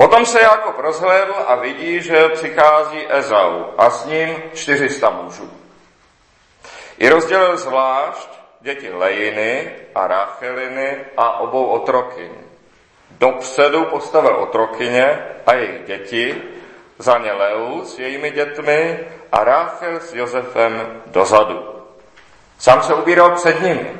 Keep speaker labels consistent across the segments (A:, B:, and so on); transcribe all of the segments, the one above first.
A: Potom se Jakob rozhlédl a vidí, že přichází Ezau a s ním 400 mužů. I rozdělil zvlášť děti Lejiny a Racheliny a obou otrokyn. Dopředu postavil otrokyně a jejich děti, za ně Leu s jejími dětmi a Ráchel s Josefem dozadu. Sám se ubíral před nimi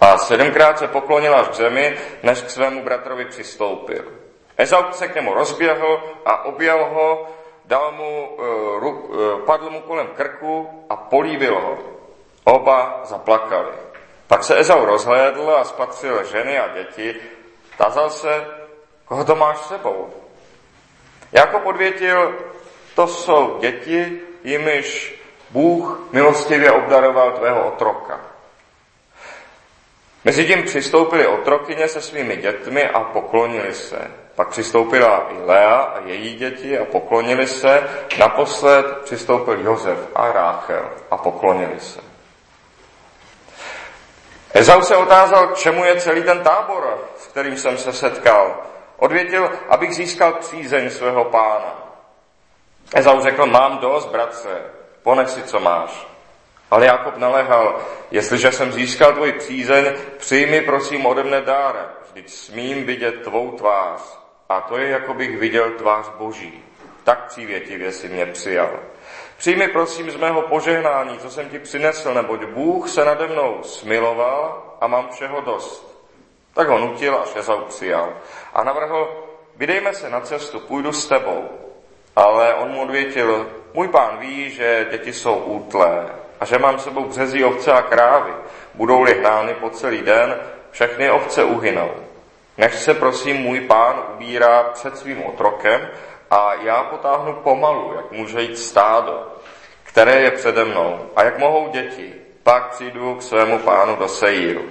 A: a sedmkrát se poklonil až k zemi, než k svému bratrovi přistoupil. Ezau se k němu rozběhl a objel ho, dal mu, uh, padl mu kolem krku a políbil ho. Oba zaplakali. Pak se Ezau rozhlédl a spatřil ženy a děti. Tazal se, koho to máš s sebou? Jako podvětil, to jsou děti, jimiž Bůh milostivě obdaroval tvého otroka. Mezitím přistoupili otrokyně se svými dětmi a poklonili se. Pak přistoupila i Lea a její děti a poklonili se. Naposled přistoupil Josef a Ráchel a poklonili se. Ezau se otázal, k čemu je celý ten tábor, s kterým jsem se setkal. Odvětil, abych získal přízeň svého pána. Ezau řekl, mám dost, bratře, ponech si, co máš. Ale Jakob naléhal, jestliže jsem získal tvůj přízeň, přijmi prosím ode mne dár, vždyť smím vidět tvou tvář. A to je, jako bych viděl tvář Boží. Tak přívětivě si mě přijal. Přijmi prosím z mého požehnání, co jsem ti přinesl, neboť Bůh se nade mnou smiloval a mám všeho dost. Tak ho nutil, až Ezau přijal. A navrhl, vydejme se na cestu, půjdu s tebou. Ale on mu odvětil, můj pán ví, že děti jsou útlé a že mám sebou březí ovce a krávy. Budou-li hnány po celý den, všechny ovce uhynou. Nech se prosím můj pán ubírá před svým otrokem a já potáhnu pomalu, jak může jít stádo, které je přede mnou a jak mohou děti. Pak přijdu k svému pánu do Sejíru.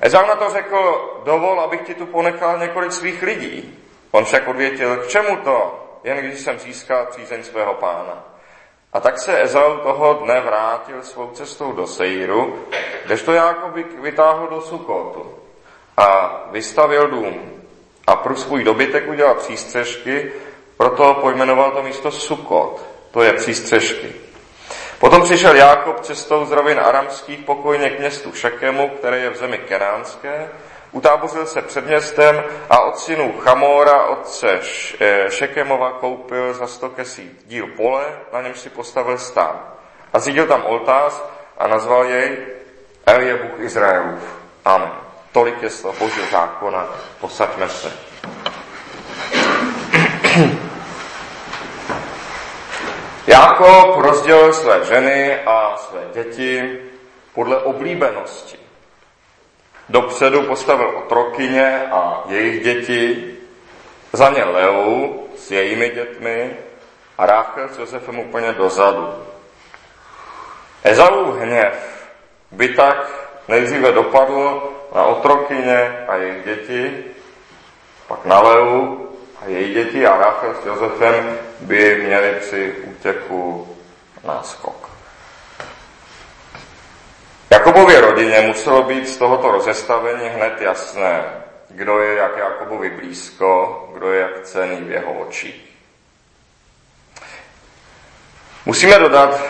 A: Ezau na to řekl, dovol, abych ti tu ponechal několik svých lidí. On však odvětil, k čemu to, jen když jsem získal přízeň svého pána. A tak se Ezau toho dne vrátil svou cestou do Seiru, kdežto Jákob vytáhl do Sukotu a vystavil dům a pro svůj dobytek udělal přístřežky, proto pojmenoval to místo Sukot, to je přístřežky. Potom přišel Jákob cestou z rovin aramských pokojně k městu Šekemu, které je v zemi kenánské, utábořil se před městem a od synů Chamora, otce eh, Šekemova, koupil za sto kesí díl pole, na něm si postavil stán. A zídil tam oltář a nazval jej El je Bůh Izraelův. Amen. Tolik je slov Božího zákona, posaďme se. Jákob rozdělil své ženy a své děti podle oblíbenosti. Dopředu postavil otrokyně a jejich děti, za ně Leu s jejími dětmi a Ráchel s Josefem úplně dozadu. Ezau hněv by tak nejdříve dopadl na otrokyně a jejich děti, pak na Leu a její děti a Rachel s Josefem by měli při útěku náskok. Jakobově rodině muselo být z tohoto rozestavení hned jasné, kdo je jak Jakobovi blízko, kdo je jak cený v jeho očích. Musíme dodat,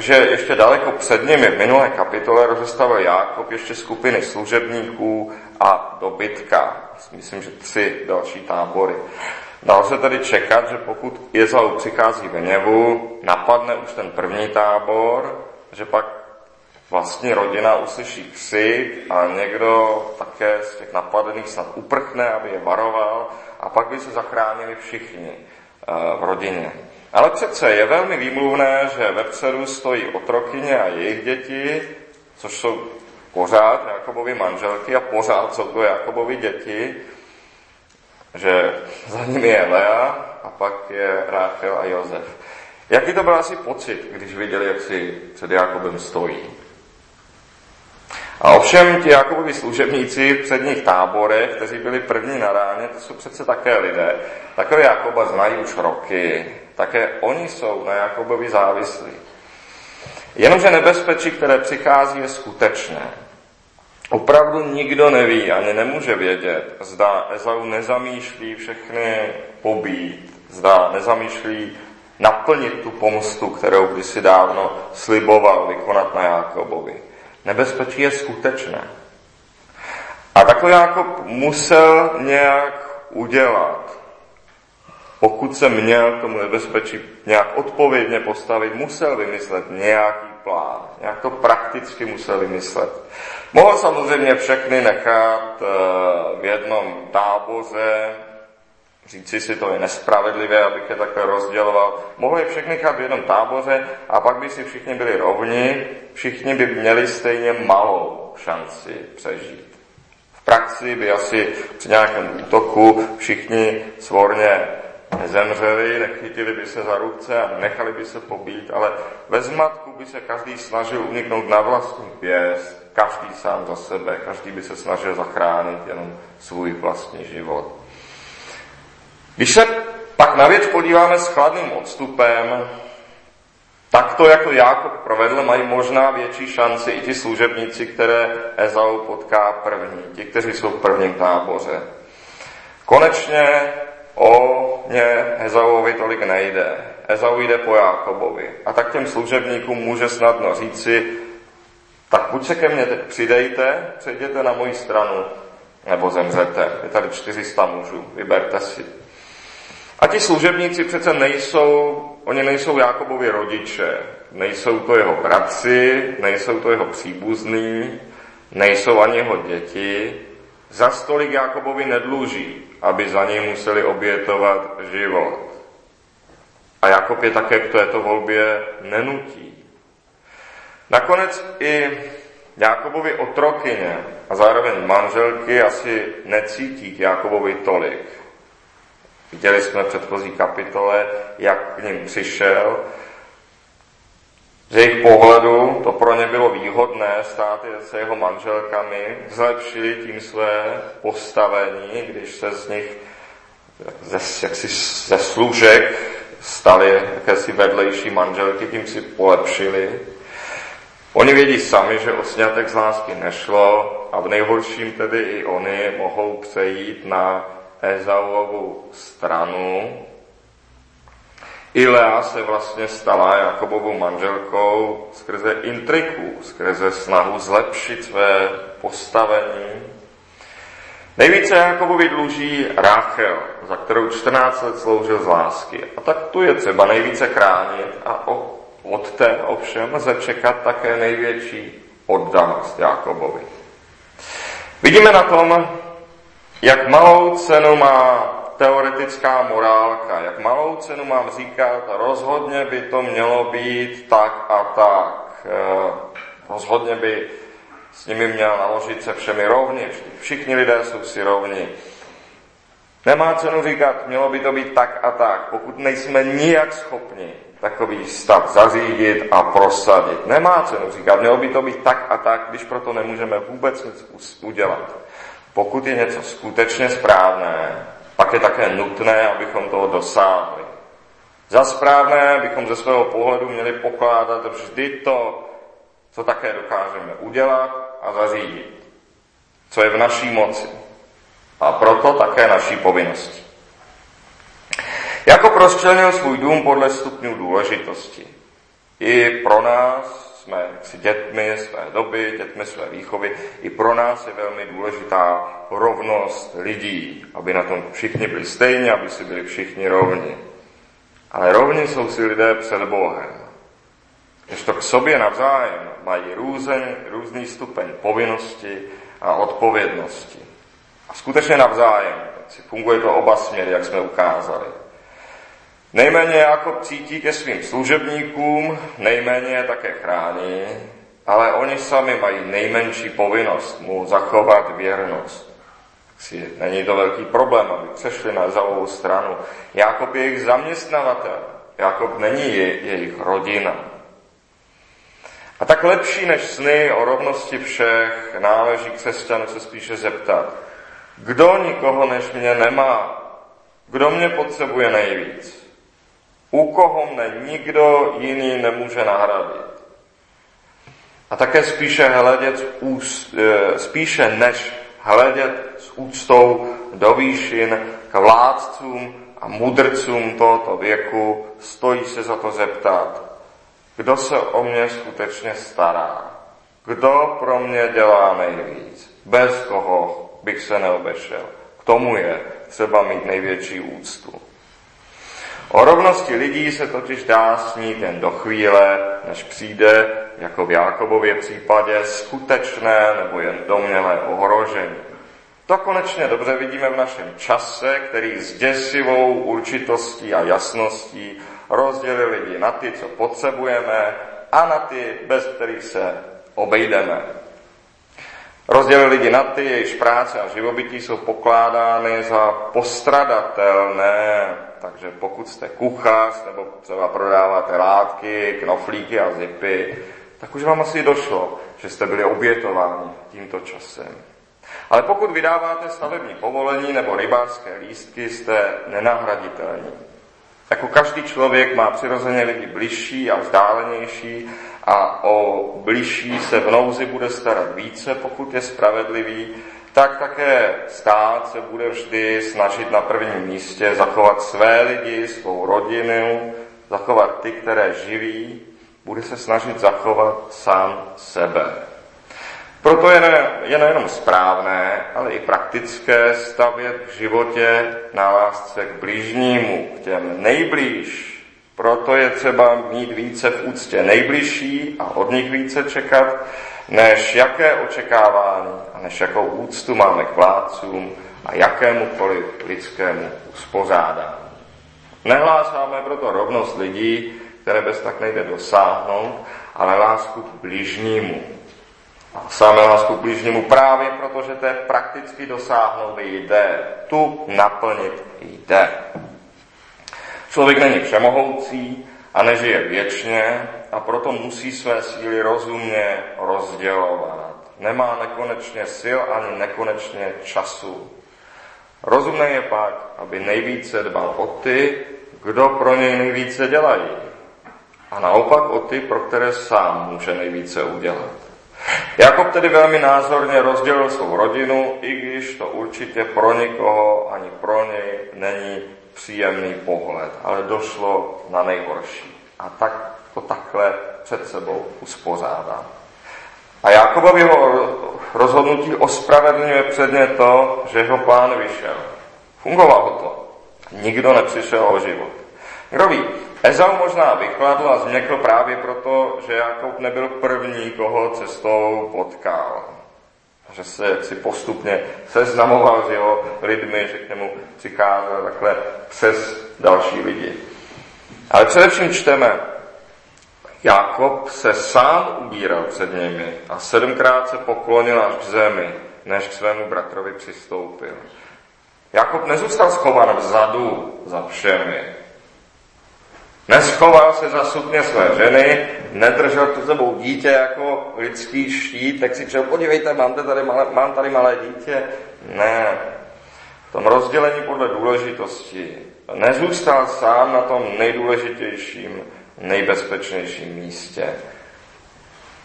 A: že ještě daleko před nimi v minulé kapitole rozestavil Jákob ještě skupiny služebníků a dobytka. Myslím, že tři další tábory. Dalo se tedy čekat, že pokud Jezau přichází ve něvu, napadne už ten první tábor, že pak vlastní rodina uslyší křik a někdo také z těch napadených snad uprchne, aby je varoval a pak by se zachránili všichni eh, v rodině. Ale přece je velmi výmluvné, že vepředu stojí otrokyně a jejich děti, což jsou pořád Jakobovi manželky a pořád jsou to Jakobovi děti, že za nimi je Lea a pak je Ráchel a Jozef. Jaký to byl asi pocit, když viděli, jak si před Jakobem stojí? A ovšem ti Jakobovi služebníci v předních táborech, kteří byli první na ráně, to jsou přece také lidé. Takové Jakoba znají už roky. Také oni jsou na Jakobovi závislí. Jenomže nebezpečí, které přichází, je skutečné. Opravdu nikdo neví, ani nemůže vědět, zda Ezau nezamýšlí všechny pobít, zda nezamýšlí naplnit tu pomstu, kterou kdysi dávno sliboval vykonat na Jákobovi. Nebezpečí je skutečné. A takový Jákob musel nějak udělat. Pokud se měl tomu nebezpečí nějak odpovědně postavit, musel vymyslet nějaký plán. Nějak to prakticky musel vymyslet. Mohl samozřejmě všechny nechat eh, v jednom táboře, říci si, to je nespravedlivé, abych je takhle rozděloval. Mohl je všechny nechat v jednom táboře a pak by si všichni byli rovni, všichni by měli stejně malou šanci přežít. V praxi by asi při nějakém útoku všichni svorně nezemřeli, nechytili by se za ruce a nechali by se pobít, ale ve zmatku by se každý snažil uniknout na vlastní pěst, každý sám za sebe, každý by se snažil zachránit jenom svůj vlastní život. Když se pak na věc podíváme s chladným odstupem, tak to, jak to Jákob provedl, mají možná větší šanci i ti služebníci, které Ezau potká první, ti, kteří jsou v prvním táboře. Konečně o ně Ezauovi tolik nejde. Ezau jde po Jákobovi. A tak těm služebníkům může snadno říci, tak buď se ke mně teď přidejte, přejděte na moji stranu, nebo zemřete. Je tady 400 mužů, vyberte si. A ti služebníci přece nejsou, oni nejsou Jákobovi rodiče, nejsou to jeho bratři, nejsou to jeho příbuzní, nejsou ani jeho děti, za stolik Jakobovi nedluží, aby za něj museli obětovat život. A Jakob je také k této volbě nenutí. Nakonec i Jakobovi otrokyně a zároveň manželky asi necítí k Jakobovi tolik. Viděli jsme v předchozí kapitole, jak k ním přišel z jejich pohledu to pro ně bylo výhodné stát se jeho manželkami, zlepšili tím své postavení, když se z nich ze, jaksi ze služek stali jakési vedlejší manželky, tím si polepšili. Oni vědí sami, že o snětek z lásky nešlo a v nejhorším tedy i oni mohou přejít na Ezauovu stranu, i Lea se vlastně stala Jakobovou manželkou skrze intriku, skrze snahu zlepšit své postavení. Nejvíce Jakobovi dluží Ráchel, za kterou 14 let sloužil z lásky. A tak tu je třeba nejvíce chránit a od té ovšem lze čekat také největší oddanost Jakobovi. Vidíme na tom, jak malou cenu má teoretická morálka. Jak malou cenu mám říkat, rozhodně by to mělo být tak a tak. Eh, rozhodně by s nimi měl naložit se všemi rovni. Všichni lidé jsou si rovni. Nemá cenu říkat, mělo by to být tak a tak, pokud nejsme nijak schopni takový stav zařídit a prosadit. Nemá cenu říkat, mělo by to být tak a tak, když proto nemůžeme vůbec nic udělat. Pokud je něco skutečně správné, pak je také nutné, abychom toho dosáhli. Za správné bychom ze svého pohledu měli pokládat vždy to, co také dokážeme udělat a zařídit, co je v naší moci. A proto také naší povinnosti. Jako rozčlenil svůj dům podle stupňů důležitosti. I pro nás jsme si dětmi své doby, dětmi své výchovy. I pro nás je velmi důležitá rovnost lidí, aby na tom všichni byli stejně, aby si byli všichni rovni. Ale rovni jsou si lidé před Bohem. Když to k sobě navzájem mají růzen, různý stupeň povinnosti a odpovědnosti. A skutečně navzájem. Si funguje to oba směry, jak jsme ukázali. Nejméně jako cítí ke svým služebníkům, nejméně je také chrání, ale oni sami mají nejmenší povinnost mu zachovat věrnost. Si, není to velký problém, aby přešli na Ezavovou stranu. Jakob je jejich zaměstnavatel. Jakob není je, jejich rodina. A tak lepší než sny o rovnosti všech náleží křesťanu se spíše zeptat, kdo nikoho než mě nemá, kdo mě potřebuje nejvíc. U koho mne nikdo jiný nemůže nahradit. A také spíše hledět e, spíše než hledět s úctou do výšin k vládcům a mudrcům tohoto věku, stojí se za to zeptat, kdo se o mě skutečně stará, kdo pro mě dělá nejvíc, bez koho bych se neobešel. K tomu je třeba mít největší úctu. O rovnosti lidí se totiž dá snít jen do chvíle, než přijde, jako v Jákobově případě, skutečné nebo jen domnělé ohrožení. To konečně dobře vidíme v našem čase, který s děsivou určitostí a jasností rozdělil lidi na ty, co potřebujeme, a na ty, bez kterých se obejdeme. Rozdělil lidi na ty, jejichž práce a živobytí jsou pokládány za postradatelné. Takže pokud jste kuchař nebo třeba prodáváte látky, knoflíky a zipy, tak už vám asi došlo, že jste byli obětováni tímto časem. Ale pokud vydáváte stavební povolení nebo rybářské lístky, jste nenahraditelní. Jako každý člověk má přirozeně lidi bližší a vzdálenější a o bližší se v nouzi bude starat více, pokud je spravedlivý, tak také stát se bude vždy snažit na prvním místě zachovat své lidi, svou rodinu, zachovat ty, které živí, bude se snažit zachovat sám sebe. Proto je, ne, je nejenom správné, ale i praktické stavět v životě na lásce k blížnímu, k těm nejblíž. Proto je třeba mít více v úctě nejbližší a od nich více čekat, než jaké očekávání a než jakou úctu máme k vládcům a jakémukoliv lidskému uspořádání. Nehlásáme proto rovnost lidí, které bez tak nejde dosáhnout, ale lásku k bližnímu, a samé lásku k blížnímu právě protože to je prakticky dosáhnout jde. Tu naplnit jde. Člověk není všemohoucí a nežije věčně a proto musí své síly rozumně rozdělovat. Nemá nekonečně sil ani nekonečně času. Rozumné je pak, aby nejvíce dbal o ty, kdo pro něj nejvíce dělají. A naopak o ty, pro které sám může nejvíce udělat. Jakob tedy velmi názorně rozdělil svou rodinu, i když to určitě pro nikoho ani pro něj není příjemný pohled, ale došlo na nejhorší. A tak to takhle před sebou uspořádá. A Jakobovi jeho rozhodnutí ospravedlňuje předně to, že jeho plán vyšel. Fungovalo to. Nikdo nepřišel o život. Kdo ví, Ezau možná vychladl a změkl právě proto, že Jakub nebyl první, koho cestou potkal. Že se jaksi postupně seznamoval s jeho lidmi, že k němu přicházel takhle přes další lidi. Ale především čteme, Jakob se sám ubíral před nimi a sedmkrát se poklonil až k zemi, než k svému bratrovi přistoupil. Jakob nezůstal schovaný vzadu za všemi, Neschoval se za sukně své ženy, nedržel tu sebou dítě jako lidský štít, tak si přijel, podívejte, mám tady, malé, mám tady malé dítě. Ne, v tom rozdělení podle důležitosti nezůstal sám na tom nejdůležitějším, nejbezpečnějším místě.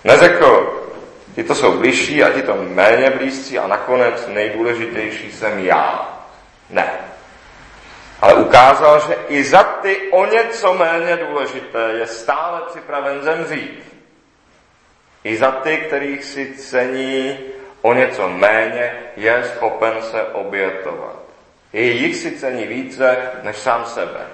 A: Neřekl, ti to jsou blížší a ti to méně blízcí a nakonec nejdůležitější jsem já. Ne ale ukázal, že i za ty o něco méně důležité je stále připraven zemřít. I za ty, kterých si cení o něco méně, je schopen se obětovat. I jich si cení více než sám sebe.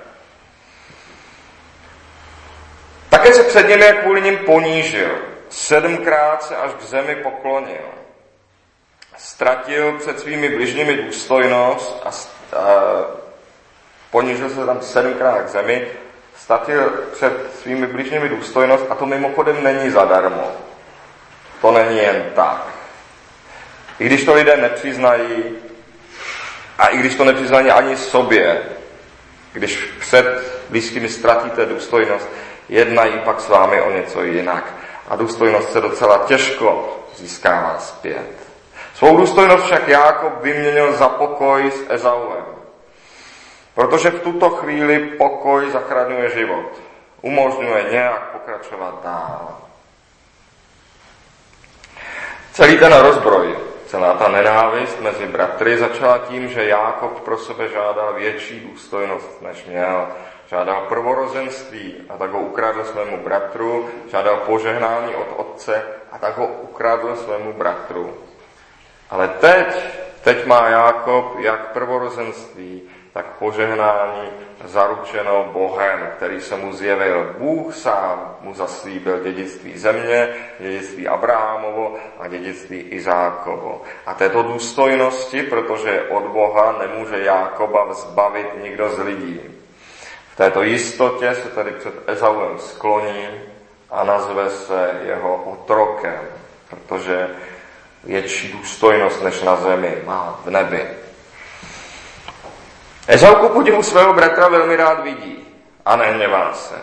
A: Také se před nimi kvůli ním ponížil. Sedmkrát se až k zemi poklonil. Ztratil před svými bližními důstojnost a, a Ponížil se tam sedmkrát k zemi, statil před svými blížními důstojnost a to mimochodem není zadarmo. To není jen tak. I když to lidé nepřiznají, a i když to nepřiznají ani sobě, když před blízkými ztratíte důstojnost, jednají pak s vámi o něco jinak. A důstojnost se docela těžko získává zpět. Svou důstojnost však Jákob vyměnil za pokoj s Ezauem. Protože v tuto chvíli pokoj zachraňuje život. Umožňuje nějak pokračovat dál. Celý ten rozbroj, celá ta nenávist mezi bratry začala tím, že Jákob pro sebe žádal větší důstojnost, než měl. Žádal prvorozenství a tak ho ukradl svému bratru, žádal požehnání od otce a tak ho ukradl svému bratru. Ale teď, teď má Jákob jak prvorozenství, tak požehnání zaručeno Bohem, který se mu zjevil. Bůh sám mu zaslíbil dědictví země, dědictví Abrahamovo a dědictví Izákovo. A této důstojnosti, protože od Boha nemůže Jákoba zbavit nikdo z lidí. V této jistotě se tedy před Ezauem skloní a nazve se jeho otrokem, protože větší důstojnost než na zemi má v nebi. Ezau ku podivu svého bratra velmi rád vidí a nehněvá se.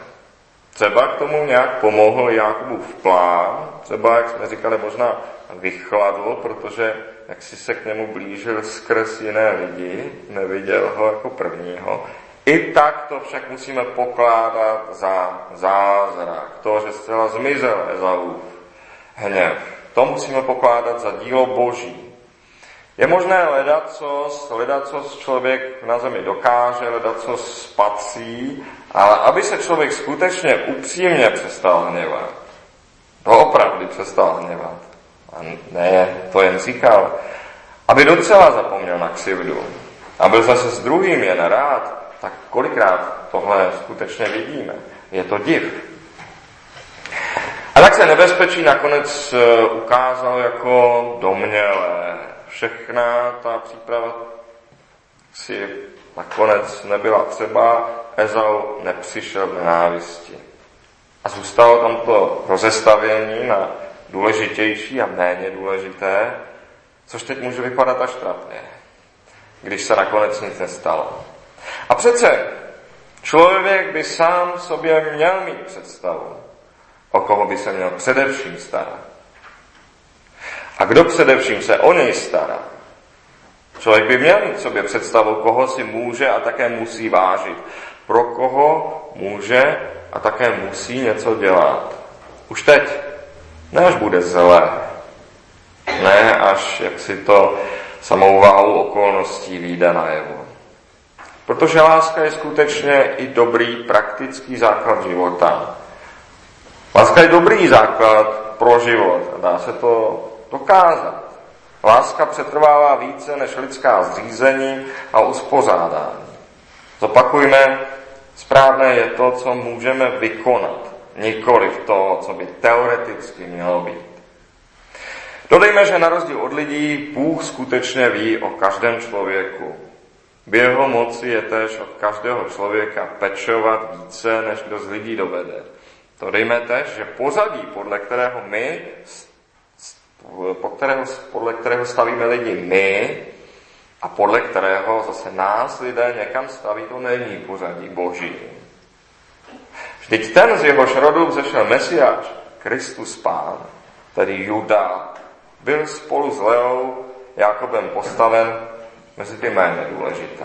A: Třeba k tomu nějak pomohl Jakubův plán, třeba, jak jsme říkali, možná vychladl, protože jak si se k němu blížil skrz jiné lidi, neviděl ho jako prvního. I tak to však musíme pokládat za zázrak. To, že zcela zmizel Ezaův hněv. To musíme pokládat za dílo Boží. Je možné hledat, co, hledat, co člověk na zemi dokáže, hledat, co spatří, ale aby se člověk skutečně upřímně přestal hněvat, to opravdu přestal hněvat, a ne, to jen říkal, aby docela zapomněl na křivdu a byl zase s druhým jen rád, tak kolikrát tohle skutečně vidíme. Je to div. A tak se nebezpečí nakonec eh, ukázalo jako domnělé, všechna ta příprava si nakonec nebyla třeba, Ezau nepřišel v nenávisti. A zůstalo tam to rozestavění na důležitější a méně důležité, což teď může vypadat až trapně, když se nakonec nic nestalo. A přece člověk by sám sobě měl mít představu, o koho by se měl především starat. A kdo především se o něj stará? Člověk by měl mít sobě představu, koho si může a také musí vážit. Pro koho může a také musí něco dělat. Už teď. Ne až bude zlé. Ne až, jak si to samou váhou okolností výjde najevo. Protože láska je skutečně i dobrý praktický základ života. Láska je dobrý základ pro život. Dá se to dokázat. Láska přetrvává více než lidská zřízení a uspořádání. Zopakujme, správné je to, co můžeme vykonat, nikoli v to, co by teoreticky mělo být. Dodejme, že na rozdíl od lidí Bůh skutečně ví o každém člověku. V jeho moci je tež od každého člověka pečovat více, než kdo z lidí dovede. Dodejme tež, že pozadí, podle kterého my po kterého, podle kterého stavíme lidi my a podle kterého zase nás lidé někam staví, to není pořadí boží. Vždyť ten, z jehož rodu vzešel Mesiáš, Kristus Pán, tedy Juda, byl spolu s Leou Jakobem postaven mezi ty méně důležité.